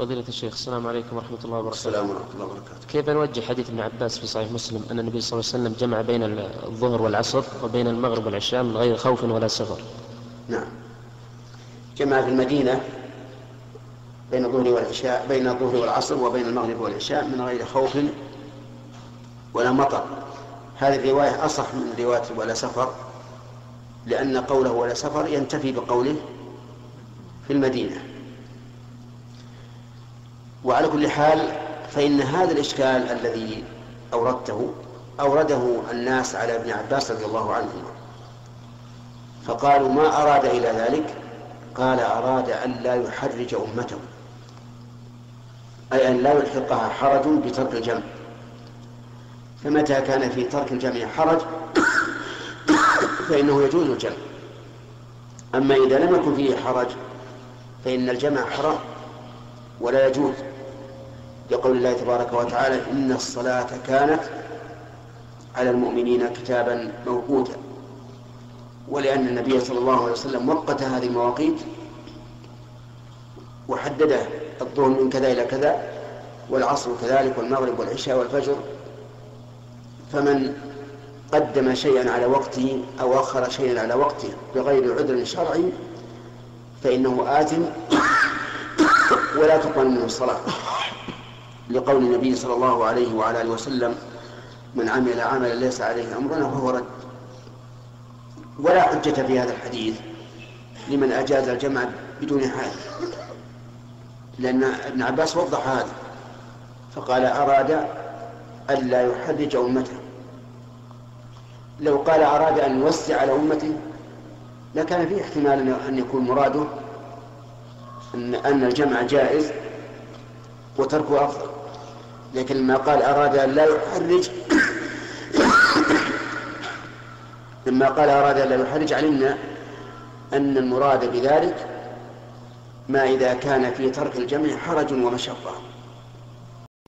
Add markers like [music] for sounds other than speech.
فضيلة الشيخ السلام عليكم ورحمة الله وبركاته. السلام ورحمة الله وبركاته. كيف نوجه حديث ابن عباس في صحيح مسلم أن النبي صلى الله عليه وسلم جمع بين الظهر والعصر وبين المغرب والعشاء من غير خوف ولا سفر. نعم. جمع في المدينة بين الظهر والعشاء بين الظهر والعصر وبين المغرب والعشاء من غير خوف ولا مطر. هذه الرواية أصح من رواية ولا سفر لأن قوله ولا سفر ينتفي بقوله في المدينة وعلى كل حال فإن هذا الإشكال الذي أوردته أورده الناس على ابن عباس رضي الله عنهما. فقالوا ما أراد إلى ذلك؟ قال أراد أن لا يحرج أمته. أي أن لا يلحقها حرج بترك الجمع. فمتى كان في ترك الجمع حرج؟ [coughs] فإنه يجوز الجمع. أما إذا لم يكن فيه حرج فإن الجمع حرام ولا يجوز. لقول الله تبارك وتعالى إن الصلاة كانت على المؤمنين كتابا موقوتا. ولأن النبي صلى الله عليه وسلم وقت هذه المواقيت وحدده الظهر من كذا إلى كذا والعصر كذلك والمغرب والعشاء والفجر فمن قدم شيئا على وقته أو أخر شيئا على وقته بغير عذر شرعي فإنه آثم ولا تقبل منه الصلاة. لقول النبي صلى الله عليه وعلى آله وسلم من عمل عملا ليس عليه أمرنا فهو رد. ولا حجة في هذا الحديث لمن أجاز الجمع بدون حاجة لأن ابن عباس وضح هذا فقال أراد ألا يحرج أمته. لو قال أراد أن يوسع على أمته لكان فيه احتمال أن يكون مراده أن الجمع جائز وتركه أفضل. لكن لما قال أراد أن لا يحرج. لما قال أراد أن لا يحرج علمنا أن المراد بذلك ما إذا كان في ترك الجمع حرج ومشقة.